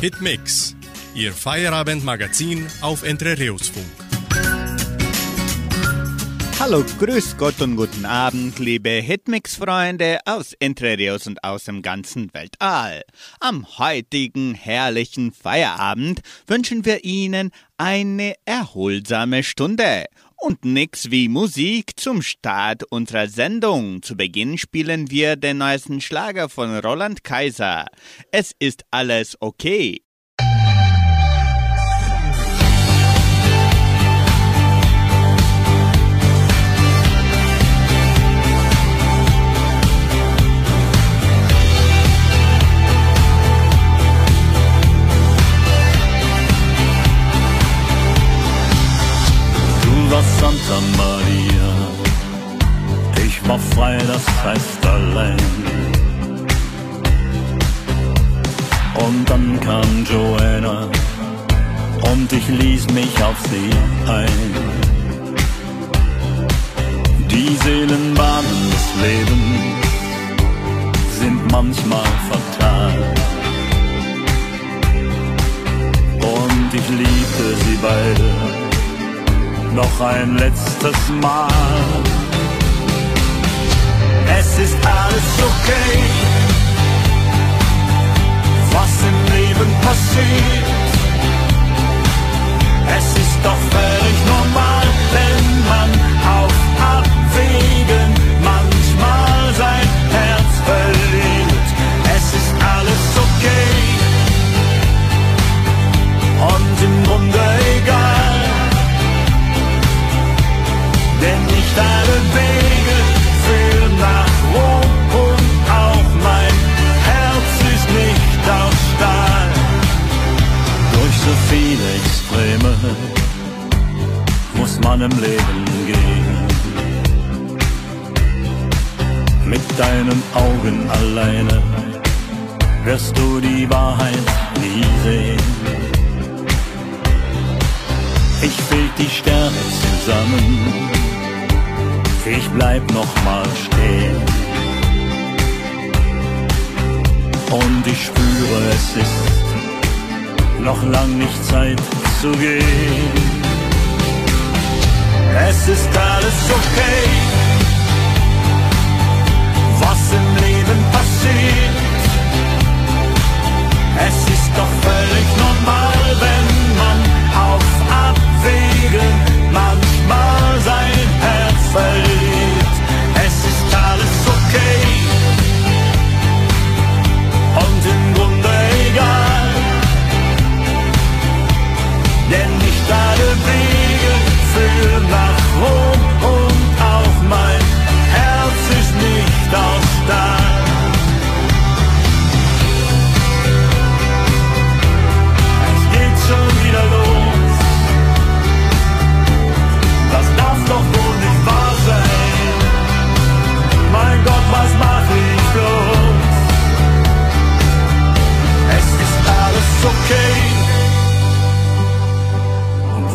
Hitmix, Ihr Feierabendmagazin auf Entrerios Funk. Hallo, grüß Gott und guten Abend, liebe Hitmix-Freunde aus Entrerios und aus dem ganzen Weltall. Am heutigen herrlichen Feierabend wünschen wir Ihnen eine erholsame Stunde und nix wie Musik zum Start unserer Sendung. Zu Beginn spielen wir den neuesten Schlager von Roland Kaiser. Es ist alles okay. Santa Maria. Ich war frei, das heißt allein. Und dann kam Joanna und ich ließ mich auf sie ein. Die Seelenbahnen des Lebens sind manchmal fatal. Und ich liebte sie beide noch ein letztes Mal. Es ist alles okay, was im Leben passiert. Es ist doch völlig alle nach Rom und auch mein Herz ist nicht aus Stahl. Durch so viele Extreme muss man im Leben gehen. Mit deinen Augen alleine wirst du die Wahrheit nie sehen. Ich feg die Sterne zusammen ich bleib noch mal stehen. Und ich spüre, es ist noch lang nicht Zeit zu gehen. Es ist alles okay, was im Leben passiert. Es ist doch völlig normal, wenn man auf Abwägen Herz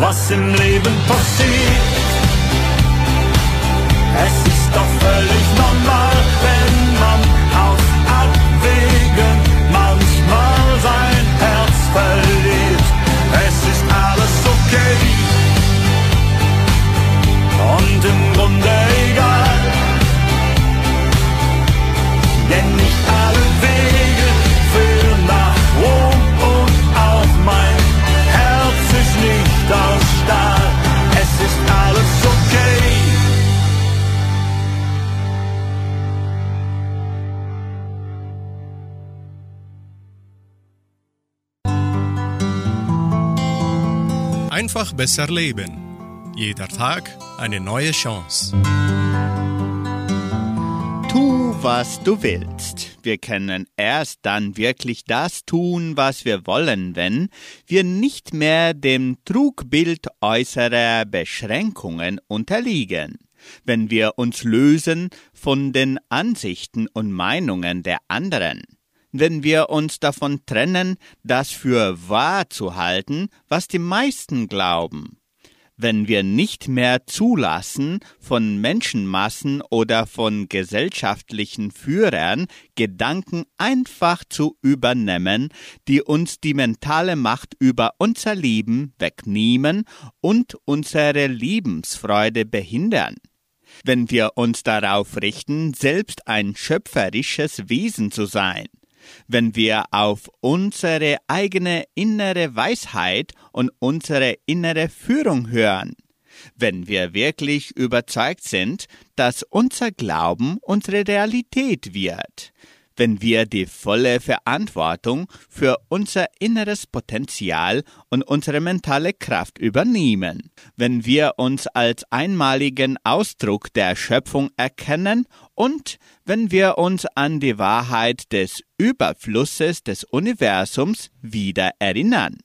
Was im Leben passiert, es ist doch völlig normal, Einfach besser leben. Jeder Tag eine neue Chance. Tu, was du willst. Wir können erst dann wirklich das tun, was wir wollen, wenn wir nicht mehr dem Trugbild äußerer Beschränkungen unterliegen. Wenn wir uns lösen von den Ansichten und Meinungen der anderen. Wenn wir uns davon trennen, das für wahr zu halten, was die meisten glauben. Wenn wir nicht mehr zulassen, von Menschenmassen oder von gesellschaftlichen Führern Gedanken einfach zu übernehmen, die uns die mentale Macht über unser Leben wegnehmen und unsere Lebensfreude behindern. Wenn wir uns darauf richten, selbst ein schöpferisches Wesen zu sein wenn wir auf unsere eigene innere Weisheit und unsere innere Führung hören, wenn wir wirklich überzeugt sind, dass unser Glauben unsere Realität wird, wenn wir die volle Verantwortung für unser inneres Potenzial und unsere mentale Kraft übernehmen, wenn wir uns als einmaligen Ausdruck der Schöpfung erkennen und wenn wir uns an die Wahrheit des Überflusses des Universums wieder erinnern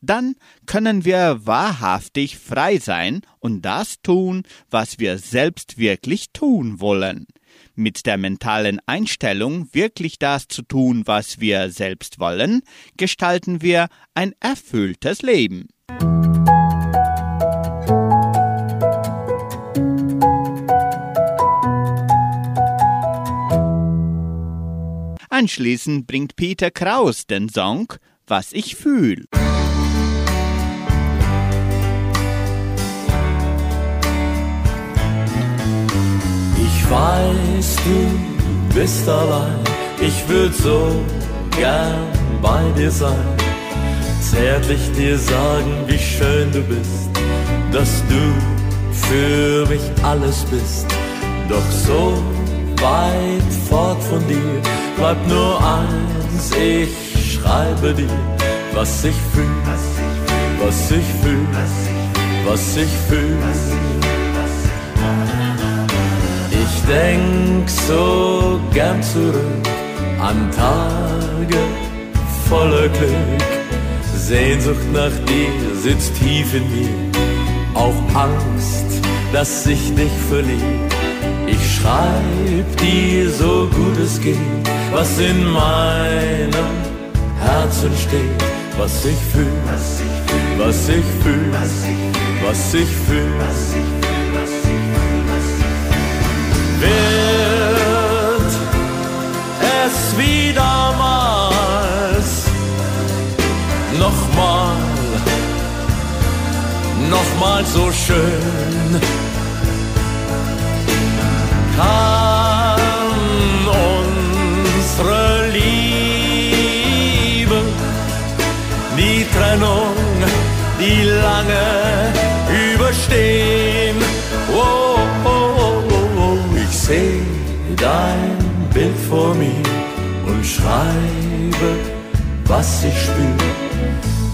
dann können wir wahrhaftig frei sein und das tun, was wir selbst wirklich tun wollen mit der mentalen Einstellung, wirklich das zu tun, was wir selbst wollen, gestalten wir ein erfülltes Leben. Anschließend bringt Peter Kraus den Song Was ich fühl. Ich weiß, du bist allein. Ich würd so gern bei dir sein. Zärtlich dir sagen, wie schön du bist, dass du für mich alles bist. Doch so weit fort von dir bleibt nur eins. Ich schreibe dir, was ich fühl, was ich fühl, was ich fühl denk so gern zurück an Tage voller Glück. Sehnsucht nach dir sitzt tief in mir, auch Angst, dass ich dich verliere. Ich schreib dir so gut es geht, was in meinem Herzen steht, was ich fühl, was ich fühl, was ich fühl. Wird es wie damals nochmal, nochmal so schön. Vor mir und schreibe, was ich spür,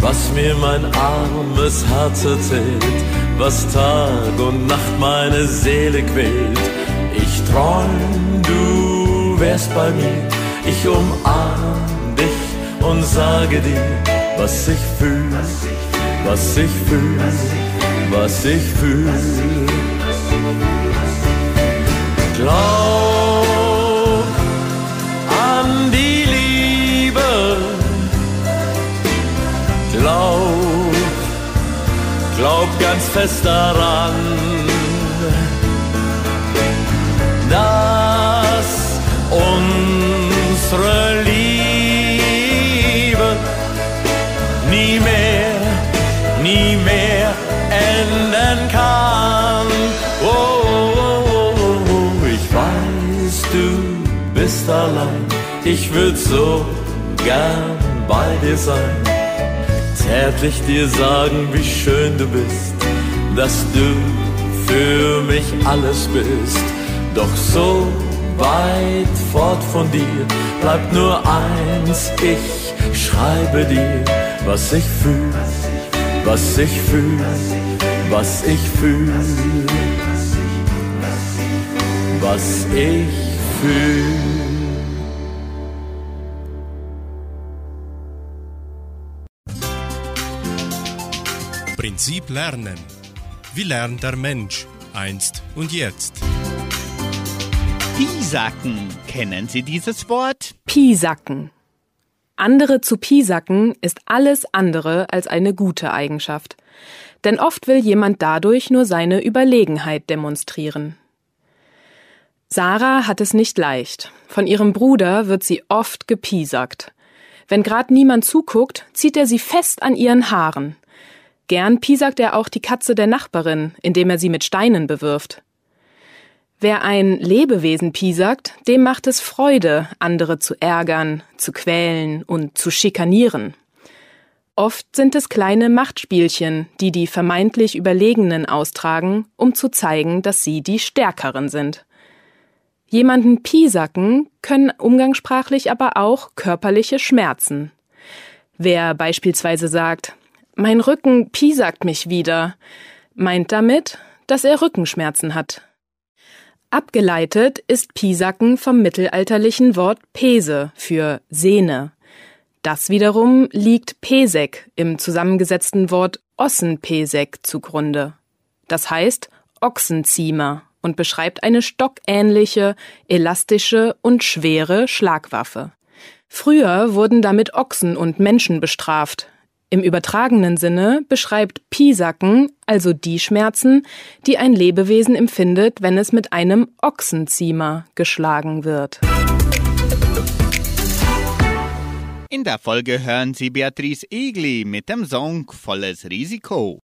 was mir mein armes Herz erzählt, was Tag und Nacht meine Seele quält. Ich träum, du wärst bei mir, ich umarm dich und sage dir, was ich fühl, was ich fühl, was ich fühl. Glaub glaub, glaub ganz fest daran, dass unsere Liebe nie mehr, nie mehr enden kann. bist allein, ich würd so gern bei dir sein. Zärtlich dir sagen, wie schön du bist, dass du für mich alles bist. Doch so weit fort von dir bleibt nur eins, ich schreibe dir, was ich fühl, was ich fühl, was ich fühl, was ich fühl. Prinzip Lernen. Wie lernt der Mensch einst und jetzt? Pisacken. Kennen Sie dieses Wort? Pisacken. Andere zu pisacken ist alles andere als eine gute Eigenschaft. denn oft will jemand dadurch nur seine Überlegenheit demonstrieren. Sarah hat es nicht leicht. Von ihrem Bruder wird sie oft gepiesackt. Wenn grad niemand zuguckt, zieht er sie fest an ihren Haaren. Gern piesackt er auch die Katze der Nachbarin, indem er sie mit Steinen bewirft. Wer ein Lebewesen piesackt, dem macht es Freude, andere zu ärgern, zu quälen und zu schikanieren. Oft sind es kleine Machtspielchen, die die vermeintlich Überlegenen austragen, um zu zeigen, dass sie die Stärkeren sind. Jemanden piesacken können umgangssprachlich aber auch körperliche Schmerzen. Wer beispielsweise sagt, mein Rücken piesackt mich wieder, meint damit, dass er Rückenschmerzen hat. Abgeleitet ist Pisacken vom mittelalterlichen Wort Pese für Sehne. Das wiederum liegt Pesek im zusammengesetzten Wort Ossenpesek zugrunde. Das heißt Ochsenziemer und beschreibt eine stockähnliche, elastische und schwere Schlagwaffe. Früher wurden damit Ochsen und Menschen bestraft, im übertragenen Sinne beschreibt Pisacken also die Schmerzen, die ein Lebewesen empfindet, wenn es mit einem Ochsenziemer geschlagen wird. In der Folge hören Sie Beatrice Egli mit dem Song Volles Risiko.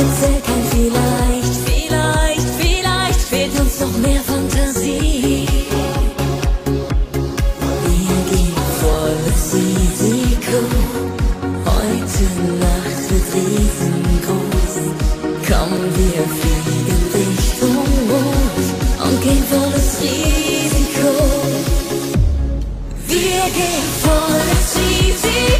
Vielleicht, vielleicht, vielleicht fehlt uns noch mehr Fantasie. Wir gehen volles Risiko. Heute Nacht wird riesengroß. Komm, wir fliegen Richtung Mond und gehen volles Risiko. Wir gehen volles Risiko.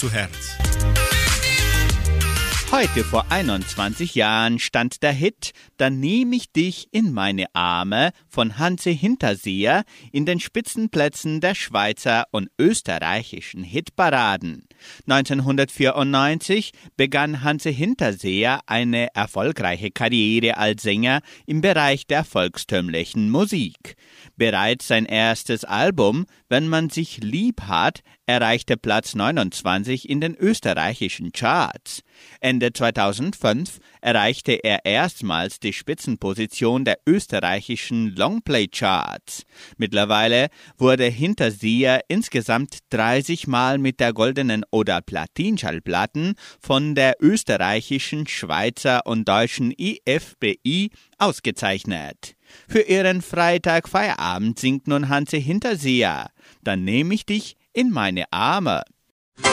Zu Herz. Heute vor 21 Jahren stand der Hit Dann nehm ich dich in meine Arme von Hanse Hinterseher in den Spitzenplätzen der Schweizer und österreichischen Hitparaden. 1994 begann Hanse Hinterseher eine erfolgreiche Karriere als Sänger im Bereich der volkstümlichen Musik. Bereits sein erstes Album, Wenn man sich lieb hat, erreichte Platz 29 in den österreichischen Charts. Ende 2005 erreichte er erstmals die Spitzenposition der österreichischen Longplay-Charts. Mittlerweile wurde Hinterseher insgesamt 30 Mal mit der goldenen oder Platinschallplatten von der österreichischen, Schweizer und deutschen IFBI ausgezeichnet. Für ihren Freitag-Feierabend singt nun Hanse Hinterseher. Dann nehme ich dich in meine Arme. Am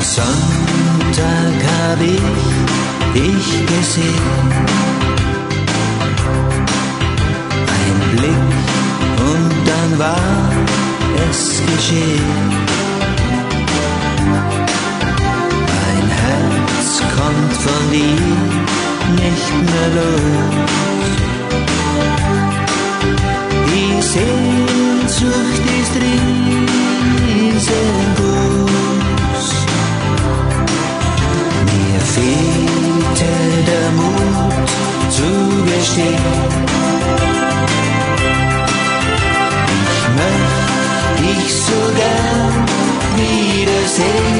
Sonntag hab ich dich gesehen. Blick und dann war es geschehen. Mein Herz kommt von dir nicht mehr los. Die Sehnsucht ist riesengroß. Mir fehlte der Mut zu gestehen. Dich so gern wiedersehen.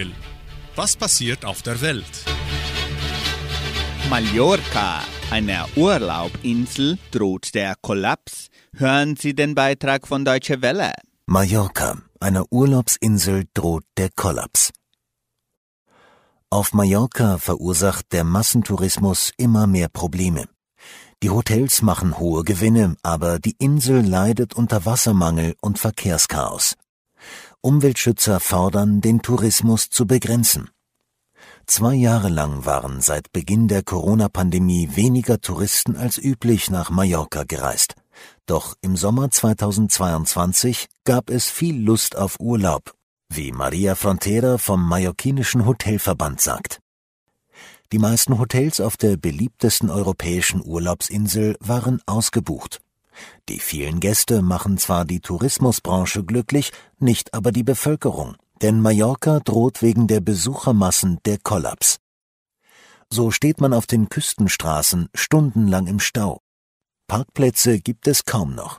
Weltspiegel. Was passiert auf der Welt? Mallorca, einer Urlaubinsel, droht der Kollaps. Hören Sie den Beitrag von Deutsche Welle. Mallorca, einer Urlaubsinsel, droht der Kollaps. Auf Mallorca verursacht der Massentourismus immer mehr Probleme. Die Hotels machen hohe Gewinne, aber die Insel leidet unter Wassermangel und Verkehrschaos. Umweltschützer fordern, den Tourismus zu begrenzen. Zwei Jahre lang waren seit Beginn der Corona-Pandemie weniger Touristen als üblich nach Mallorca gereist. Doch im Sommer 2022 gab es viel Lust auf Urlaub, wie Maria Frontera vom Mallorquinischen Hotelverband sagt. Die meisten Hotels auf der beliebtesten europäischen Urlaubsinsel waren ausgebucht. Die vielen Gäste machen zwar die Tourismusbranche glücklich, nicht aber die Bevölkerung, denn Mallorca droht wegen der Besuchermassen der Kollaps. So steht man auf den Küstenstraßen stundenlang im Stau. Parkplätze gibt es kaum noch.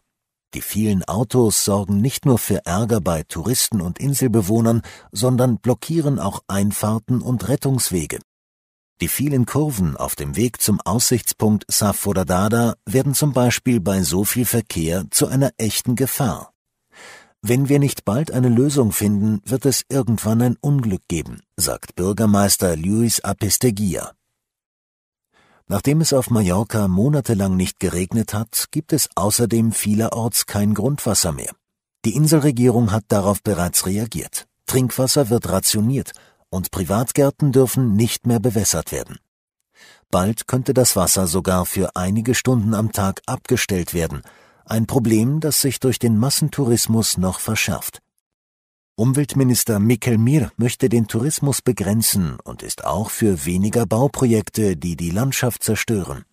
Die vielen Autos sorgen nicht nur für Ärger bei Touristen und Inselbewohnern, sondern blockieren auch Einfahrten und Rettungswege. Die vielen Kurven auf dem Weg zum Aussichtspunkt Saforadada werden zum Beispiel bei so viel Verkehr zu einer echten Gefahr. Wenn wir nicht bald eine Lösung finden, wird es irgendwann ein Unglück geben, sagt Bürgermeister Luis Apesteguia. Nachdem es auf Mallorca monatelang nicht geregnet hat, gibt es außerdem vielerorts kein Grundwasser mehr. Die Inselregierung hat darauf bereits reagiert. Trinkwasser wird rationiert und Privatgärten dürfen nicht mehr bewässert werden. Bald könnte das Wasser sogar für einige Stunden am Tag abgestellt werden, ein Problem, das sich durch den Massentourismus noch verschärft. Umweltminister Mikkel Mir möchte den Tourismus begrenzen und ist auch für weniger Bauprojekte, die die Landschaft zerstören.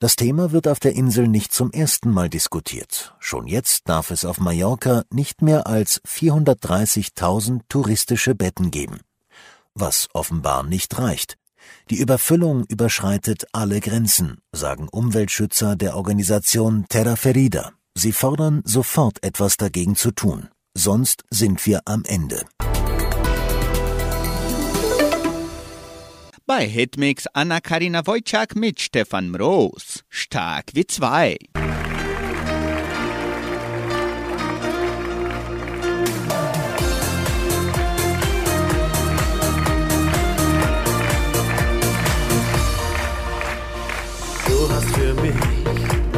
Das Thema wird auf der Insel nicht zum ersten Mal diskutiert. Schon jetzt darf es auf Mallorca nicht mehr als 430.000 touristische Betten geben was offenbar nicht reicht. Die Überfüllung überschreitet alle Grenzen, sagen Umweltschützer der Organisation Terra Ferida. Sie fordern sofort etwas dagegen zu tun, sonst sind wir am Ende. Bei Hitmix Anna-Karina Wojciak mit Stefan Mroos. Stark wie zwei.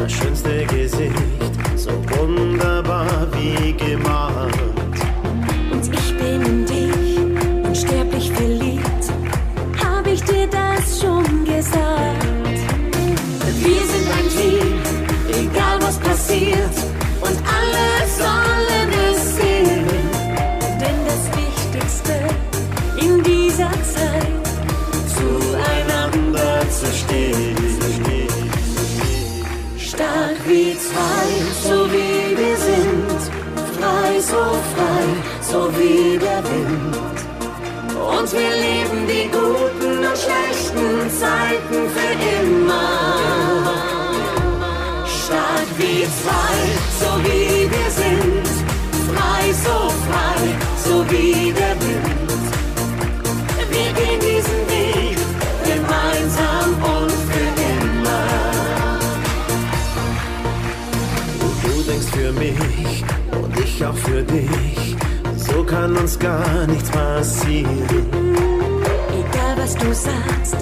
Das schönste Gesicht, so wunderbar wie gemalt. Und ich bin in dich unsterblich verliebt. Hab ich dir das schon gesagt? Wir sind ein Team, egal was passiert. Für dich. So kann uns gar nichts passieren. Egal was du sagst,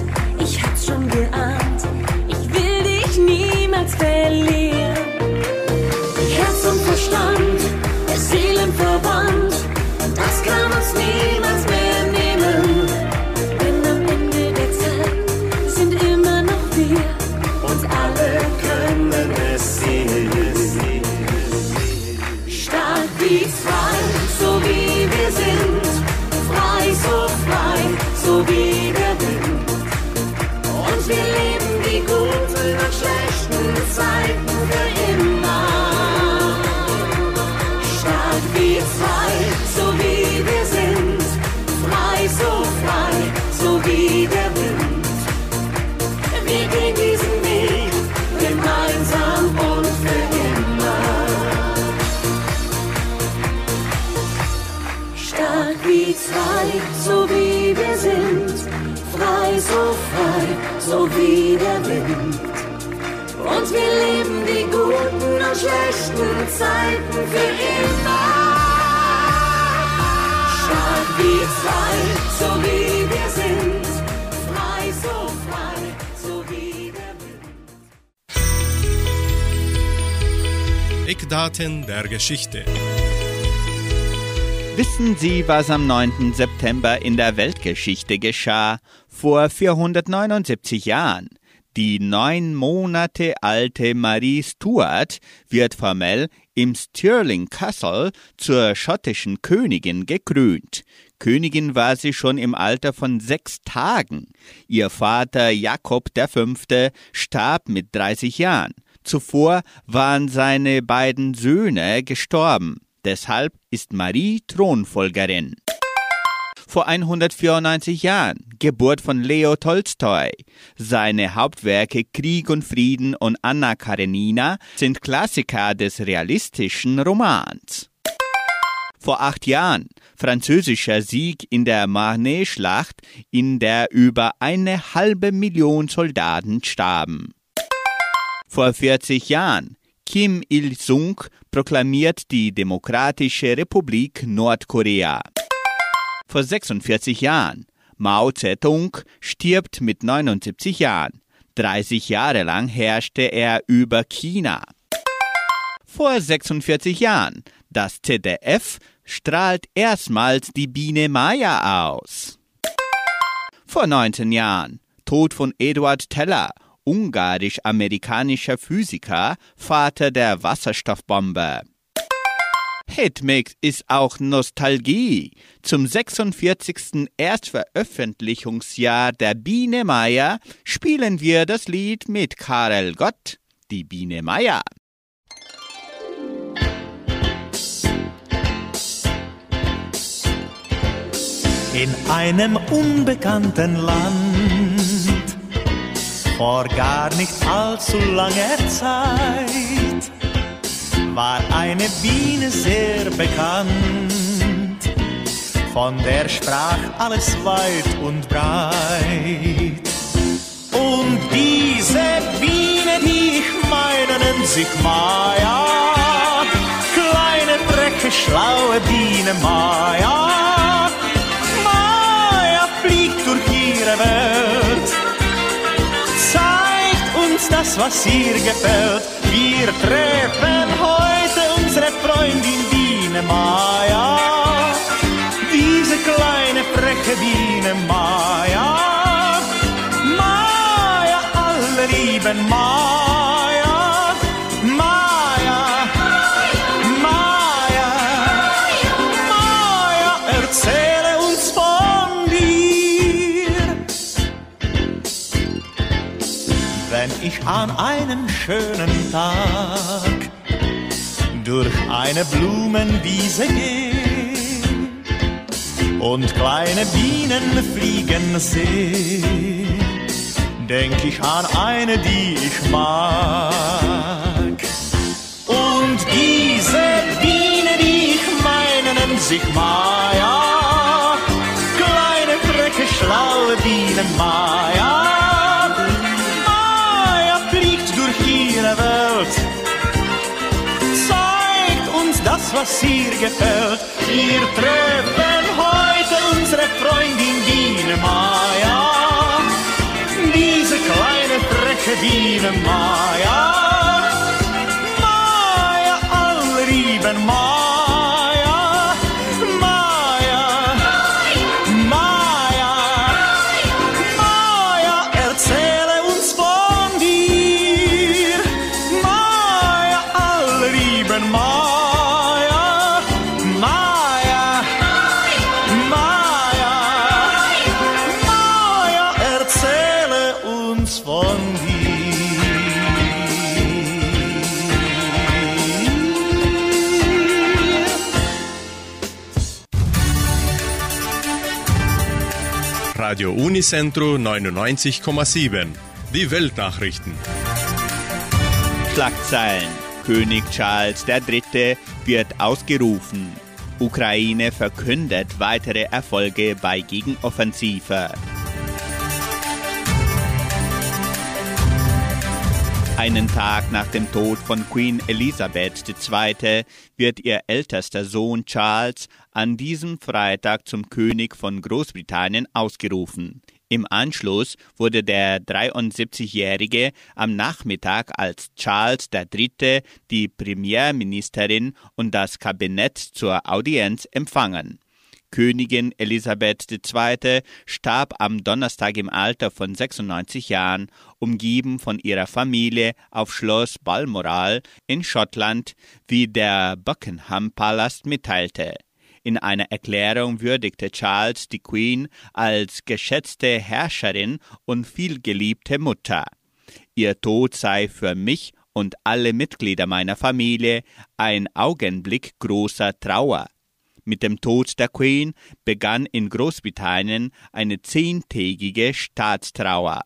schlechten Zeiten für immer. Stark wie frei, so wie wir sind. Frei, so frei, so wie der Wind. Eckdaten der Geschichte. Wissen Sie, was am 9. September in der Weltgeschichte geschah? Vor 479 Jahren. Die neun Monate alte Marie Stuart wird formell im Stirling Castle zur schottischen Königin gekrönt. Königin war sie schon im Alter von sechs Tagen. Ihr Vater Jakob V. starb mit 30 Jahren. Zuvor waren seine beiden Söhne gestorben. Deshalb ist Marie Thronfolgerin. Vor 194 Jahren, Geburt von Leo Tolstoi. Seine Hauptwerke Krieg und Frieden und Anna Karenina sind Klassiker des realistischen Romans. Vor acht Jahren, französischer Sieg in der Marne-Schlacht, in der über eine halbe Million Soldaten starben. Vor 40 Jahren, Kim Il-sung proklamiert die Demokratische Republik Nordkorea. Vor 46 Jahren, Mao Zedong stirbt mit 79 Jahren. 30 Jahre lang herrschte er über China. Vor 46 Jahren, das ZDF strahlt erstmals die Biene Maya aus. Vor 19 Jahren, Tod von Eduard Teller, ungarisch-amerikanischer Physiker, Vater der Wasserstoffbombe. Hitmix ist auch Nostalgie. Zum 46. Erstveröffentlichungsjahr der Biene Meier spielen wir das Lied mit Karel Gott, die Biene Meier. In einem unbekannten Land, vor gar nicht allzu langer Zeit, war eine Biene sehr bekannt. Von der sprach alles weit und breit. Und diese Biene, die ich meine, nennt sich Maya. Kleine, freche, schlaue Biene Maya. Maya fliegt durch ihre Welt zeigt uns das, was ihr gefällt. Wir treffen unsere Freundin Biene Maya. Diese kleine freche Biene Maya. Maya, alle lieben Maya. Maya. Maya. Maya, erzähle uns von dir. wenn ich an einem schönen Tag durch eine Blumenwiese gehe und kleine Bienen fliegen sehe, denk ich an eine, die ich mag. Und diese Biene, die ich meine, nennt sich Maya. Kleine, freche, schlaue Biene Maya. Maya fliegt durch ihre Welt, was ihr gefällt. Wir treffen heute unsere Freundin Biene Maya. Diese kleine, freche Biene. Maya, Radio Unicentro 99,7. Die Weltnachrichten. Schlagzeilen. König Charles III. wird ausgerufen. Ukraine verkündet weitere Erfolge bei Gegenoffensive. Einen Tag nach dem Tod von Queen Elisabeth II. wird ihr ältester Sohn Charles an diesem Freitag zum König von Großbritannien ausgerufen. Im Anschluss wurde der 73-Jährige am Nachmittag als Charles III. die Premierministerin und das Kabinett zur Audienz empfangen. Königin Elisabeth II. starb am Donnerstag im Alter von 96 Jahren, umgeben von ihrer Familie auf Schloss Balmoral in Schottland, wie der Buckingham Palast mitteilte. In einer Erklärung würdigte Charles die Queen als geschätzte Herrscherin und vielgeliebte Mutter. Ihr Tod sei für mich und alle Mitglieder meiner Familie ein Augenblick großer Trauer. Mit dem Tod der Queen begann in Großbritannien eine zehntägige Staatstrauer.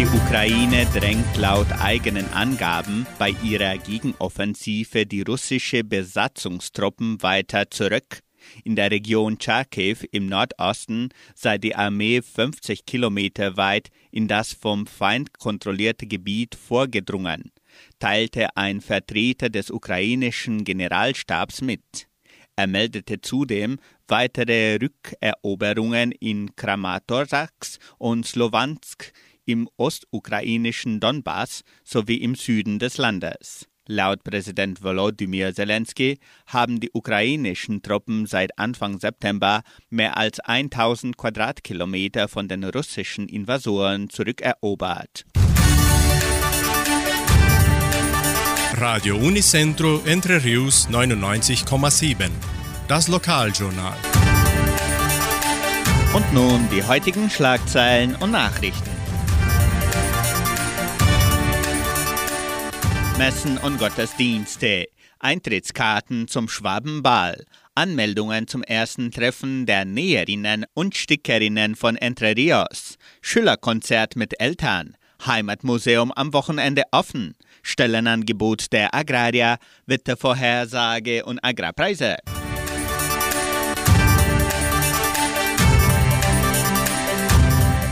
Die Ukraine drängt laut eigenen Angaben bei ihrer Gegenoffensive die russische Besatzungstruppen weiter zurück. In der Region Charkiw im Nordosten sei die Armee 50 Kilometer weit in das vom Feind kontrollierte Gebiet vorgedrungen, teilte ein Vertreter des ukrainischen Generalstabs mit. Er meldete zudem weitere Rückeroberungen in Kramatorsk und Slowansk im ostukrainischen Donbass sowie im Süden des Landes. Laut Präsident Volodymyr Zelensky haben die ukrainischen Truppen seit Anfang September mehr als 1000 Quadratkilometer von den russischen Invasoren zurückerobert. Radio Unicentro Entre Rius 99,7. Das Lokaljournal. Und nun die heutigen Schlagzeilen und Nachrichten. Messen und Gottesdienste, Eintrittskarten zum Schwabenball, Anmeldungen zum ersten Treffen der Näherinnen und Stickerinnen von Entre Rios, Schülerkonzert mit Eltern, Heimatmuseum am Wochenende offen, Stellenangebot der Agrarier, Wettervorhersage und Agrarpreise.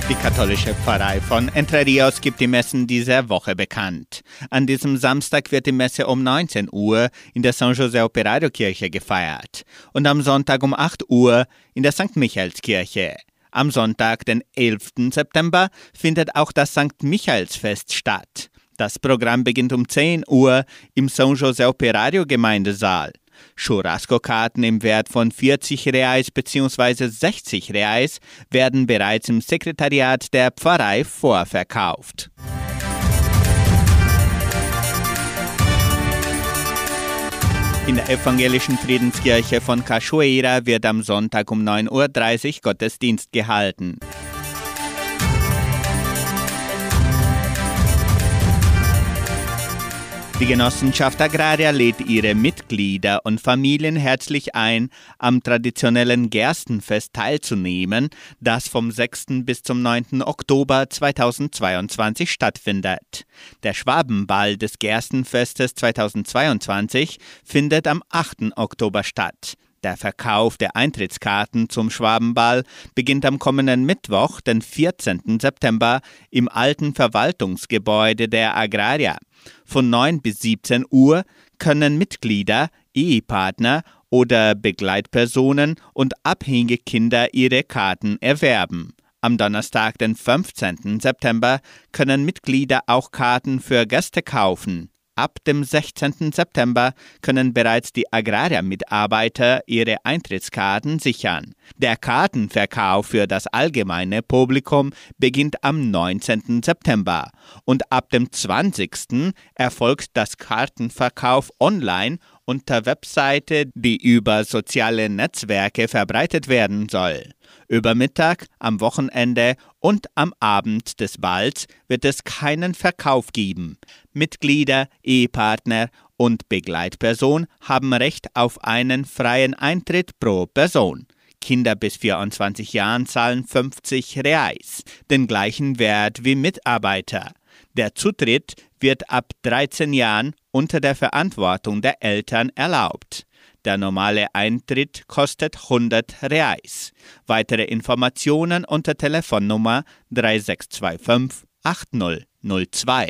Die katholische Pfarrei von Entre Rios gibt die Messen dieser Woche bekannt. An diesem Samstag wird die Messe um 19 Uhr in der San José Operario Kirche gefeiert und am Sonntag um 8 Uhr in der St. Michaelskirche. Am Sonntag, den 11. September, findet auch das St. Michaelsfest statt. Das Programm beginnt um 10 Uhr im San José Operario Gemeindesaal. Churrasco-Karten im Wert von 40 Reais bzw. 60 Reais werden bereits im Sekretariat der Pfarrei vorverkauft. In der evangelischen Friedenskirche von Cachoeira wird am Sonntag um 9.30 Uhr Gottesdienst gehalten. Die Genossenschaft Agraria lädt ihre Mitglieder und Familien herzlich ein, am traditionellen Gerstenfest teilzunehmen, das vom 6. bis zum 9. Oktober 2022 stattfindet. Der Schwabenball des Gerstenfestes 2022 findet am 8. Oktober statt. Der Verkauf der Eintrittskarten zum Schwabenball beginnt am kommenden Mittwoch, den 14. September, im alten Verwaltungsgebäude der Agraria. Von 9 bis 17 Uhr können Mitglieder, Ehepartner oder Begleitpersonen und abhängige Kinder ihre Karten erwerben. Am Donnerstag, den 15. September, können Mitglieder auch Karten für Gäste kaufen. Ab dem 16. September können bereits die Agraria-Mitarbeiter ihre Eintrittskarten sichern. Der Kartenverkauf für das allgemeine Publikum beginnt am 19. September und ab dem 20. erfolgt das Kartenverkauf online unter Webseite, die über soziale Netzwerke verbreitet werden soll. Über Mittag, am Wochenende und am Abend des Balls wird es keinen Verkauf geben. Mitglieder, Ehepartner und Begleitperson haben Recht auf einen freien Eintritt pro Person. Kinder bis 24 Jahren zahlen 50 Reais, den gleichen Wert wie Mitarbeiter. Der Zutritt wird ab 13 Jahren unter der Verantwortung der Eltern erlaubt. Der normale Eintritt kostet 100 Reais. Weitere Informationen unter Telefonnummer 3625 8002.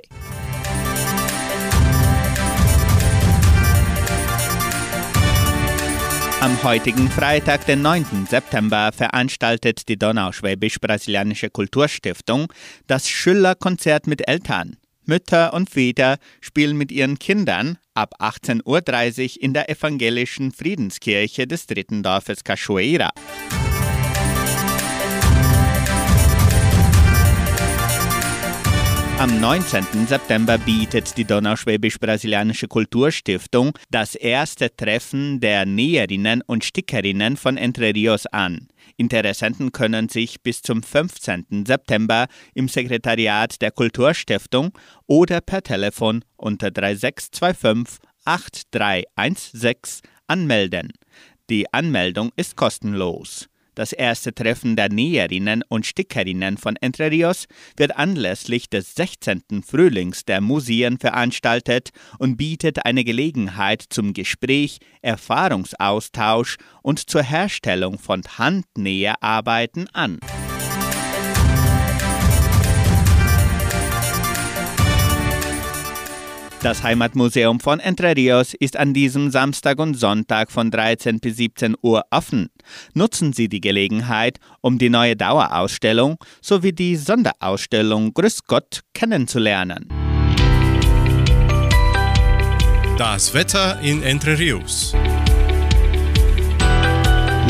Am heutigen Freitag, den 9. September, veranstaltet die Donauschwäbisch-Brasilianische Kulturstiftung das Schülerkonzert mit Eltern. Mütter und Väter spielen mit ihren Kindern ab 18.30 Uhr in der evangelischen Friedenskirche des dritten Dorfes Cachoeira. Am 19. September bietet die Donauschwäbisch-Brasilianische Kulturstiftung das erste Treffen der Näherinnen und Stickerinnen von Entre Rios an. Interessenten können sich bis zum 15. September im Sekretariat der Kulturstiftung oder per Telefon unter 3625 8316 anmelden. Die Anmeldung ist kostenlos. Das erste Treffen der Näherinnen und Stickerinnen von Entre Rios wird anlässlich des 16. Frühlings der Museen veranstaltet und bietet eine Gelegenheit zum Gespräch, Erfahrungsaustausch und zur Herstellung von Handnäherarbeiten an. Das Heimatmuseum von Entre Rios ist an diesem Samstag und Sonntag von 13 bis 17 Uhr offen. Nutzen Sie die Gelegenheit, um die neue Dauerausstellung sowie die Sonderausstellung Grüß Gott kennenzulernen. Das Wetter in Entre Rios.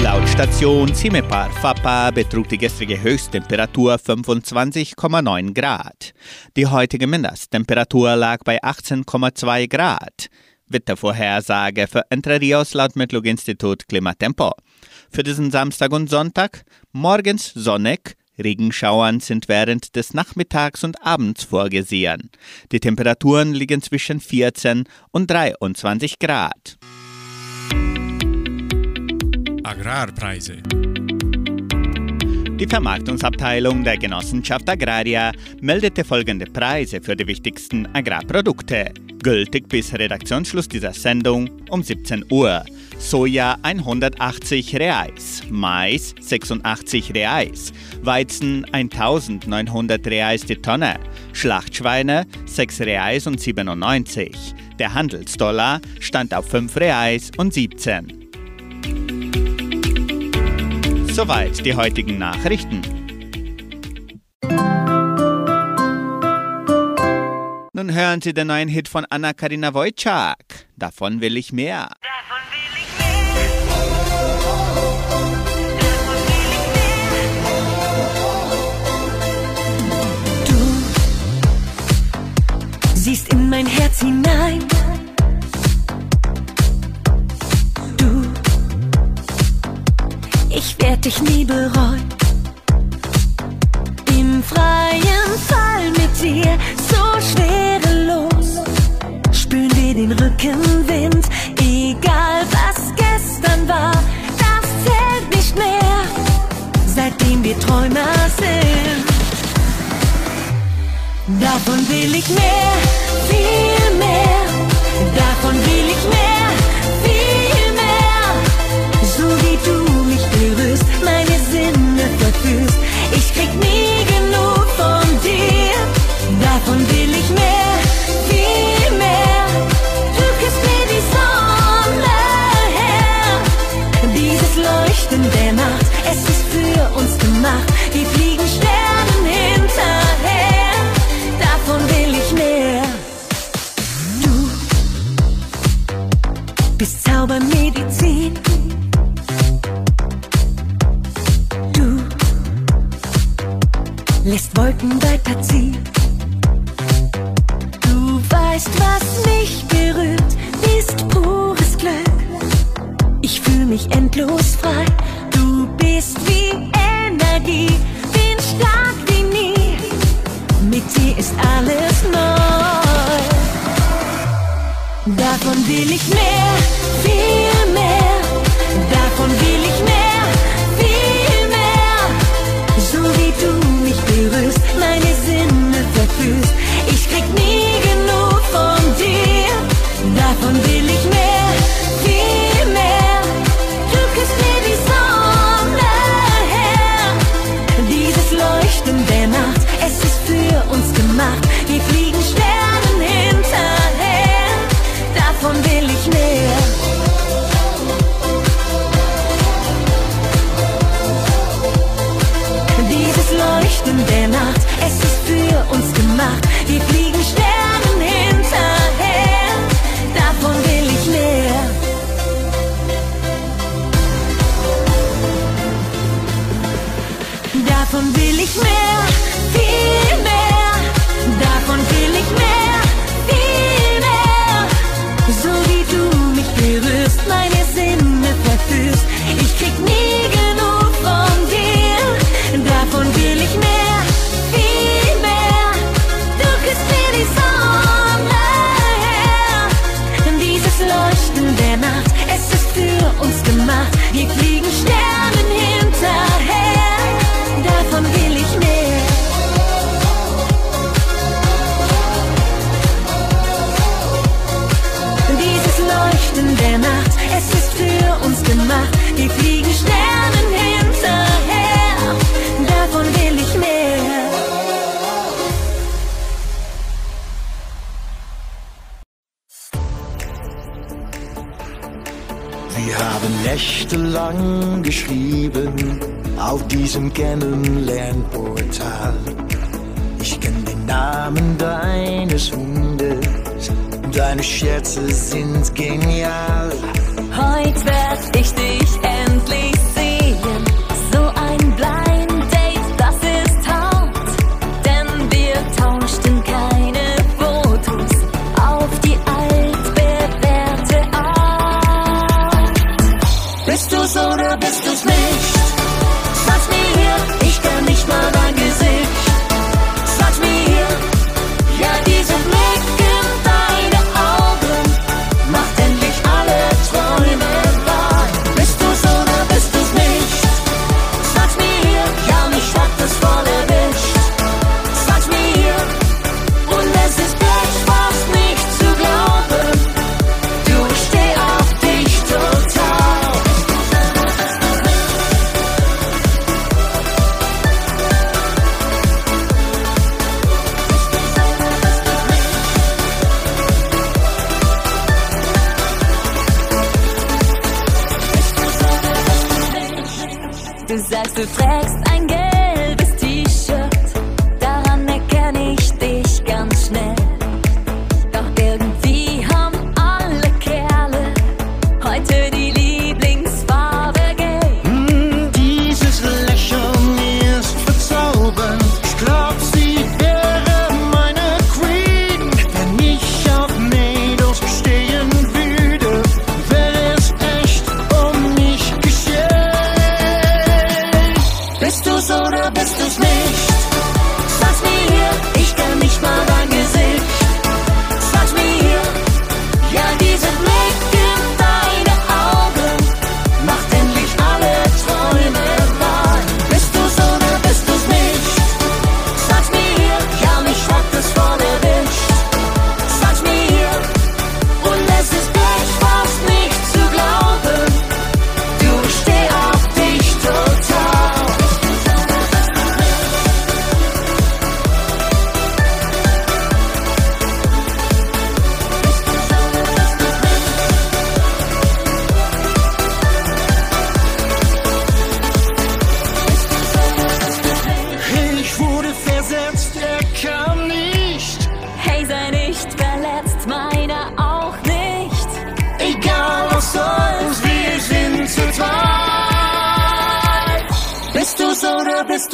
Laut Station Cimepar Fapa betrug die gestrige Höchsttemperatur 25,9 Grad. Die heutige Mindesttemperatur lag bei 18,2 Grad. Wettervorhersage für Entre Rios laut Metlog-Institut Klimatempo. Für diesen Samstag und Sonntag morgens sonnig, Regenschauern sind während des Nachmittags und Abends vorgesehen. Die Temperaturen liegen zwischen 14 und 23 Grad. Agrarpreise. Die Vermarktungsabteilung der Genossenschaft Agraria meldete folgende Preise für die wichtigsten Agrarprodukte. Gültig bis Redaktionsschluss dieser Sendung um 17 Uhr. Soja 180 Reais, Mais 86 Reais, Weizen 1900 Reais die Tonne, Schlachtschweine 6 Reais und 97. Der Handelsdollar stand auf 5 Reais und 17. Soweit die heutigen Nachrichten. Nun hören Sie den neuen Hit von Anna-Karina Wojcik. Davon will ich mehr. siehst in mein Herz hinein. Ich werd dich nie bereuen. Im freien Fall mit dir, so schwerelos. Spüren wir den Rückenwind, egal was gestern war, das zählt nicht mehr, seitdem wir Träumer sind. Davon will ich mehr, viel mehr. Davon will ich mehr, krieg nie genug von dir. Davon will ich mehr, viel mehr. Du küsst mir die Sonne her. Dieses Leuchten der Nacht, es ist für uns gemacht. Wir fliegen Sternen hinterher. Davon will ich mehr. Du bist Zaubermedizin. Wolken weiterziehen. Du weißt, was mich berührt, ist pures Glück. Ich fühle mich endlos frei. Du bist wie Energie, bin stark wie nie. Mit dir ist alles neu. Davon will ich mehr,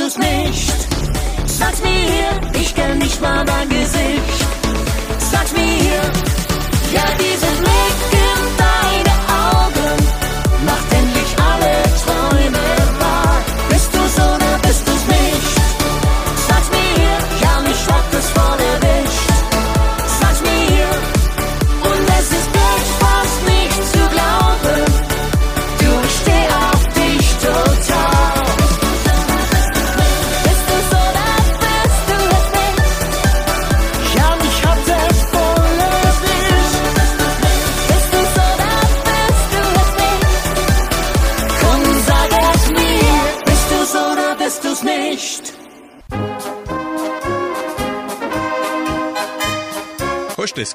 du's nicht. Sag's mir, ich kenn nicht mal dein Gesicht. Sag's mir, ja, die sind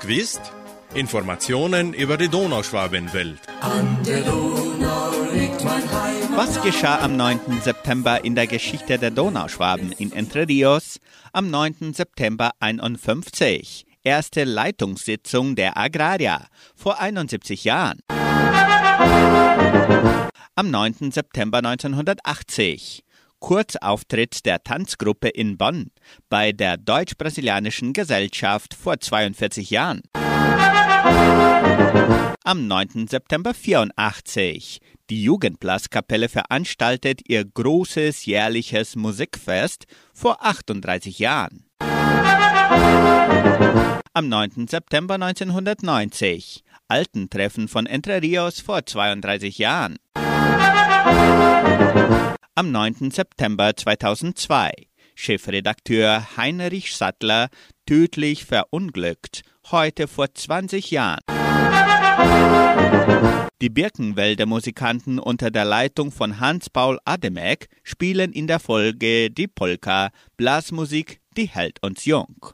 wisst? Informationen über die Donauschwabenwelt. An der Donau liegt mein Heimat. Was geschah am 9. September in der Geschichte der Donauschwaben in Entre Rios? Am 9. September 51. Erste Leitungssitzung der Agraria vor 71 Jahren. Am 9. September 1980. Kurzauftritt der Tanzgruppe in Bonn bei der Deutsch-Brasilianischen Gesellschaft vor 42 Jahren. Am 9. September 1984. Die Jugendblaskapelle veranstaltet ihr großes jährliches Musikfest vor 38 Jahren. Am 9. September 1990. Altentreffen von Entre Rios vor 32 Jahren. Am 9. September 2002. Chefredakteur Heinrich Sattler tödlich verunglückt, heute vor 20 Jahren. Die Birkenwälder Musikanten unter der Leitung von Hans-Paul Ademek spielen in der Folge die Polka Blasmusik, die hält uns jung.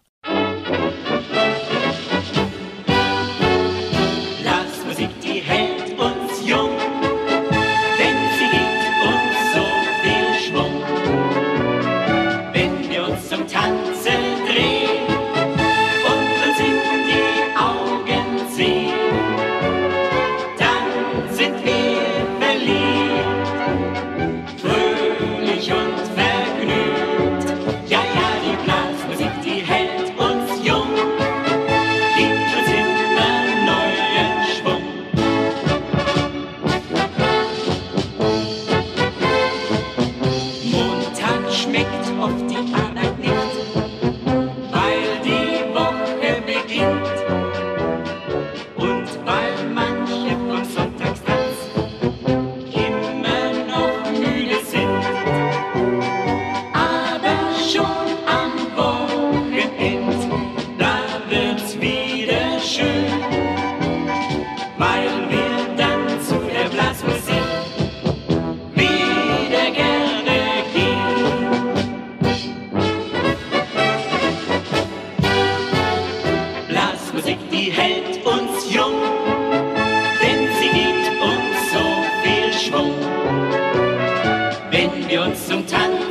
Wenn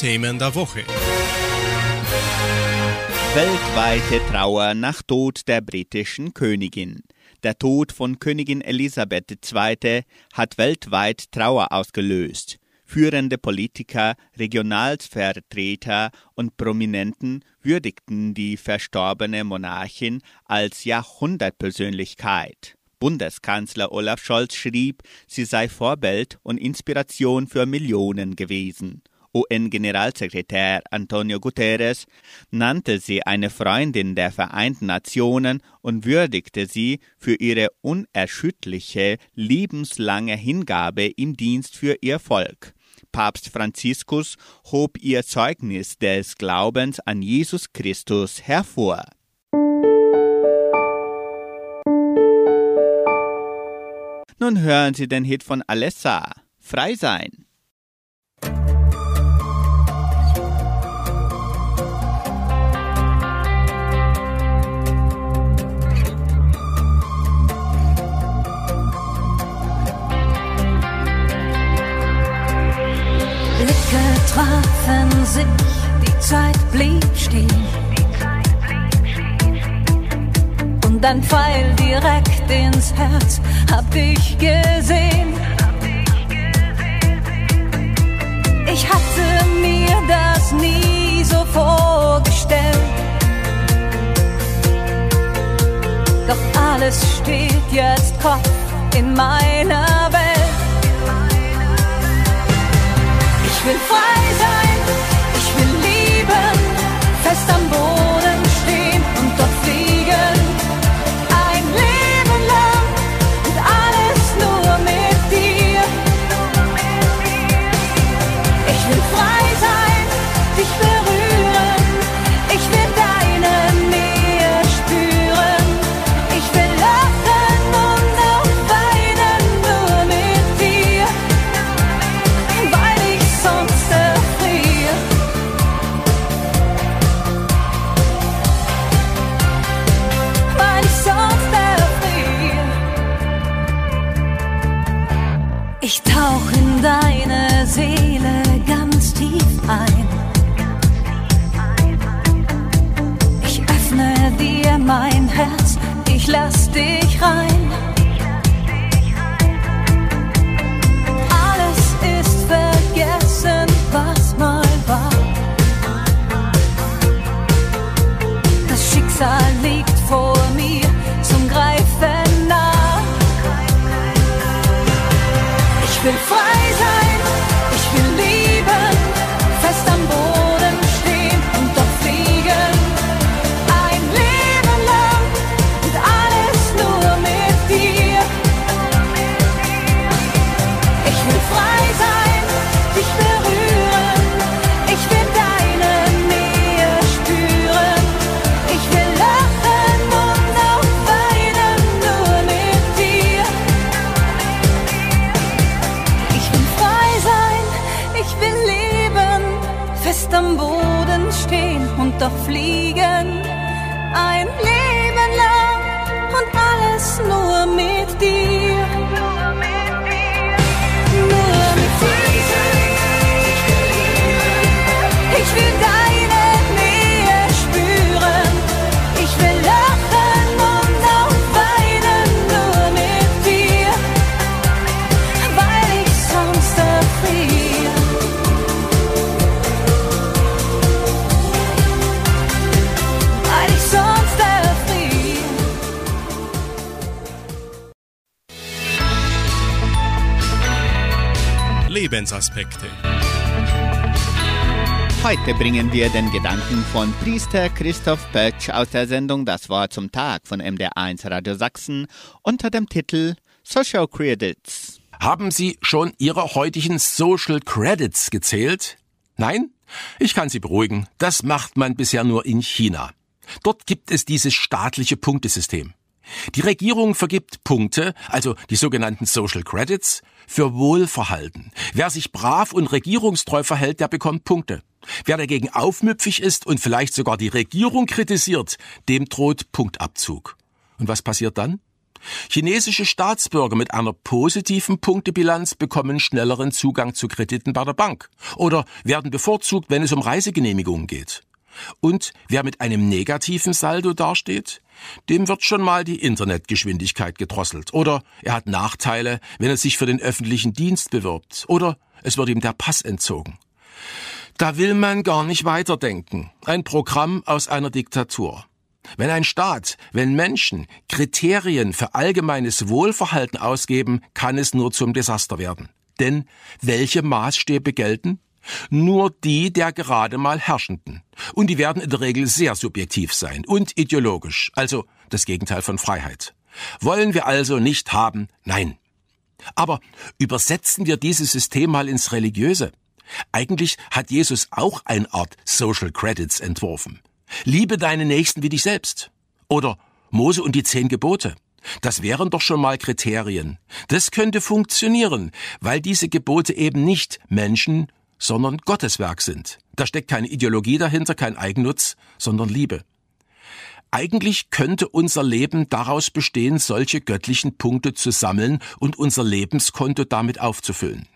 Themen der Woche. Weltweite Trauer nach Tod der britischen Königin. Der Tod von Königin Elisabeth II. hat weltweit Trauer ausgelöst. Führende Politiker, Regionalvertreter und Prominenten würdigten die verstorbene Monarchin als Jahrhundertpersönlichkeit. Bundeskanzler Olaf Scholz schrieb, sie sei Vorbild und Inspiration für Millionen gewesen. UN-Generalsekretär Antonio Guterres nannte sie eine Freundin der Vereinten Nationen und würdigte sie für ihre unerschütterliche, lebenslange Hingabe im Dienst für ihr Volk. Papst Franziskus hob ihr Zeugnis des Glaubens an Jesus Christus hervor. Nun hören Sie den Hit von Alessa, Frei sein. Sich, die Zeit blieb stehen. Und ein Pfeil direkt ins Herz hab ich gesehen. Ich hatte mir das nie so vorgestellt. Doch alles steht jetzt Kopf in meiner Welt. Ich will frei sein, fest am Boden tief ein. Ich öffne dir mein Herz, ich lass dich rein. Alles ist vergessen, was mal war. Das Schicksal liegt vor mir zum Greifen nah. Ich will frei Lebensaspekte. Heute bringen wir den Gedanken von Priester Christoph Pötsch aus der Sendung Das Wort zum Tag von MDR1 Radio Sachsen unter dem Titel Social Credits. Haben Sie schon Ihre heutigen Social Credits gezählt? Nein? Ich kann Sie beruhigen, das macht man bisher nur in China. Dort gibt es dieses staatliche Punktesystem. Die Regierung vergibt Punkte, also die sogenannten Social Credits, für Wohlverhalten. Wer sich brav und regierungstreu verhält, der bekommt Punkte. Wer dagegen aufmüpfig ist und vielleicht sogar die Regierung kritisiert, dem droht Punktabzug. Und was passiert dann? Chinesische Staatsbürger mit einer positiven Punktebilanz bekommen schnelleren Zugang zu Krediten bei der Bank oder werden bevorzugt, wenn es um Reisegenehmigungen geht. Und wer mit einem negativen Saldo dasteht, dem wird schon mal die Internetgeschwindigkeit gedrosselt oder er hat Nachteile, wenn er sich für den öffentlichen Dienst bewirbt oder es wird ihm der Pass entzogen. Da will man gar nicht weiterdenken. Ein Programm aus einer Diktatur. Wenn ein Staat, wenn Menschen Kriterien für allgemeines Wohlverhalten ausgeben, kann es nur zum Desaster werden. Denn welche Maßstäbe gelten? Nur die der gerade mal Herrschenden. Und die werden in der Regel sehr subjektiv sein und ideologisch, also das Gegenteil von Freiheit. Wollen wir also nicht haben? Nein. Aber übersetzen wir dieses System mal ins Religiöse. Eigentlich hat Jesus auch eine Art Social Credits entworfen. Liebe deine Nächsten wie dich selbst. Oder Mose und die zehn Gebote. Das wären doch schon mal Kriterien. Das könnte funktionieren, weil diese Gebote eben nicht Menschen, sondern Gottes Werk sind. Da steckt keine Ideologie dahinter, kein Eigennutz, sondern Liebe. Eigentlich könnte unser Leben daraus bestehen, solche göttlichen Punkte zu sammeln und unser Lebenskonto damit aufzufüllen.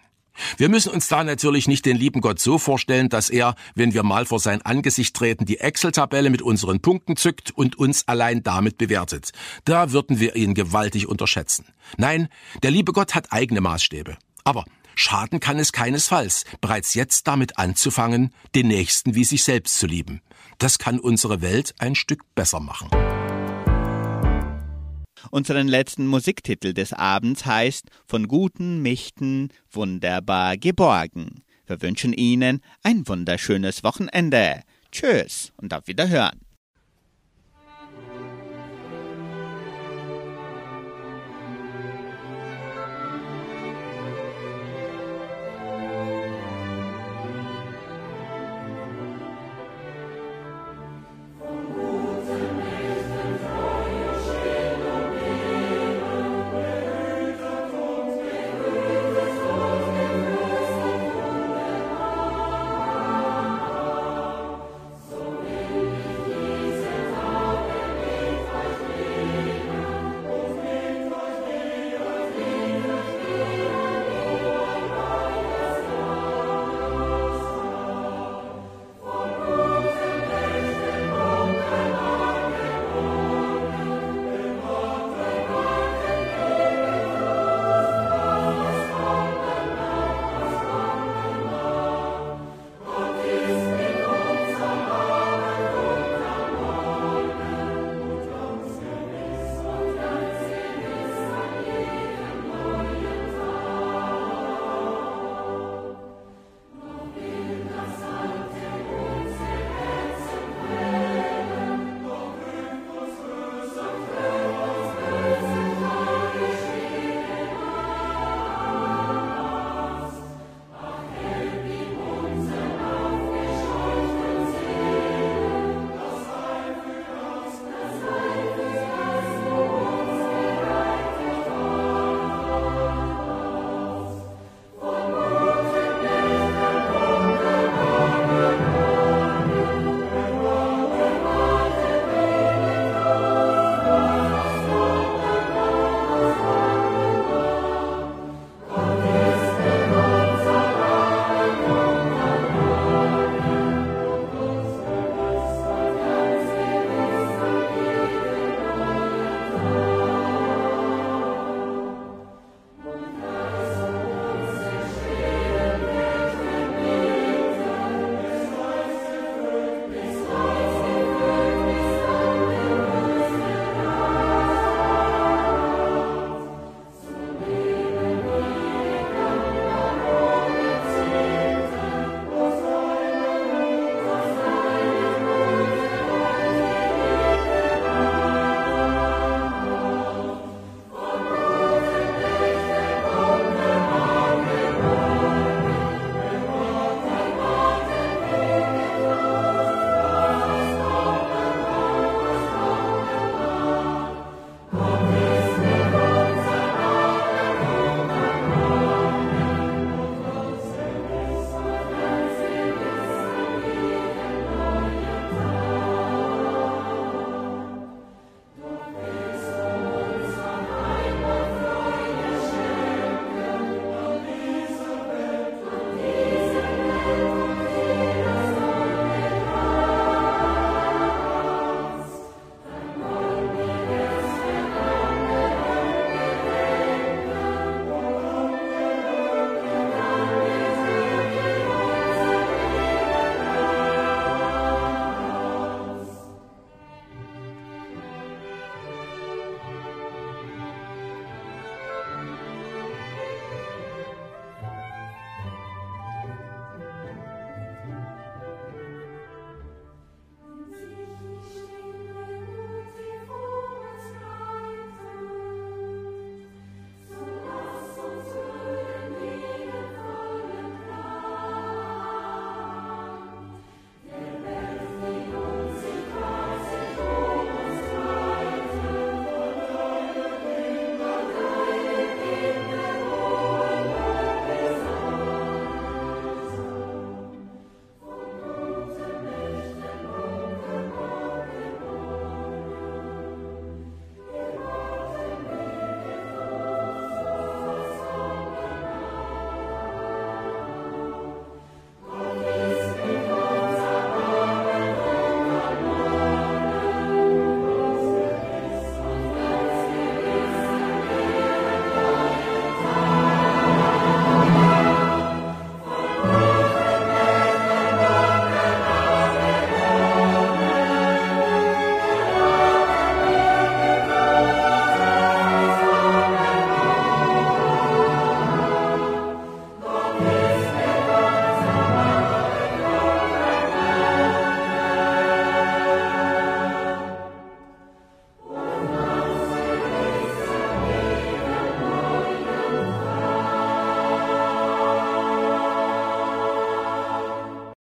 Wir müssen uns da natürlich nicht den lieben Gott so vorstellen, dass er, wenn wir mal vor sein Angesicht treten, die Excel-Tabelle mit unseren Punkten zückt und uns allein damit bewertet. Da würden wir ihn gewaltig unterschätzen. Nein, der liebe Gott hat eigene Maßstäbe. Aber Schaden kann es keinesfalls, bereits jetzt damit anzufangen, den Nächsten wie sich selbst zu lieben. Das kann unsere Welt ein Stück besser machen. Unseren letzten Musiktitel des Abends heißt Von guten Mächten wunderbar geborgen. Wir wünschen Ihnen ein wunderschönes Wochenende. Tschüss und auf Wiederhören.